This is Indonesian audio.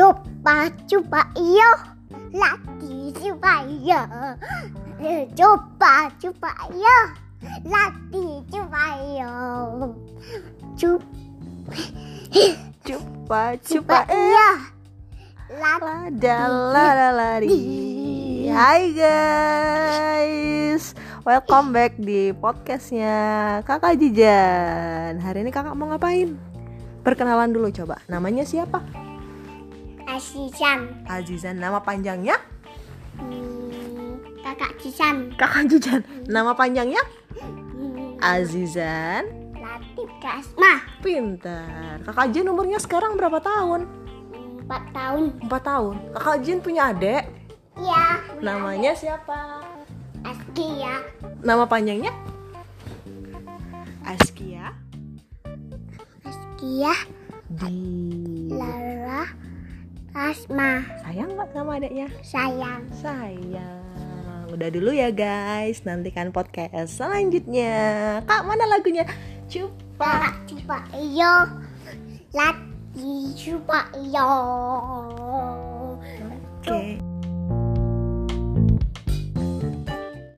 coba coba iyo lagi coba iyo coba coba iyo lagi coba iyo coba coba cupa eh. iyo lagi. lari. Hai guys. Welcome back di podcastnya Kakak Jijan. Hari ini kakak mau ngapain? Perkenalan dulu coba. Namanya siapa? Asisan Azizan Nama panjangnya? Hmm, kakak Cisan Kakak Jijan Nama panjangnya? Hmm, Azizan. Latif Kasma Pintar. Kakak Jin umurnya sekarang berapa tahun? empat tahun. 4 tahun. Kakak Jin punya adik? iya. Namanya siapa? Askia. Nama panjangnya? Askia. Askia. Di Lara Asma. Sayang nggak sama adiknya? sayang. Sayang. Udah dulu ya guys. Nantikan podcast selanjutnya. Kak mana lagunya? Cupa. Coba iyo. Lagi coba iyo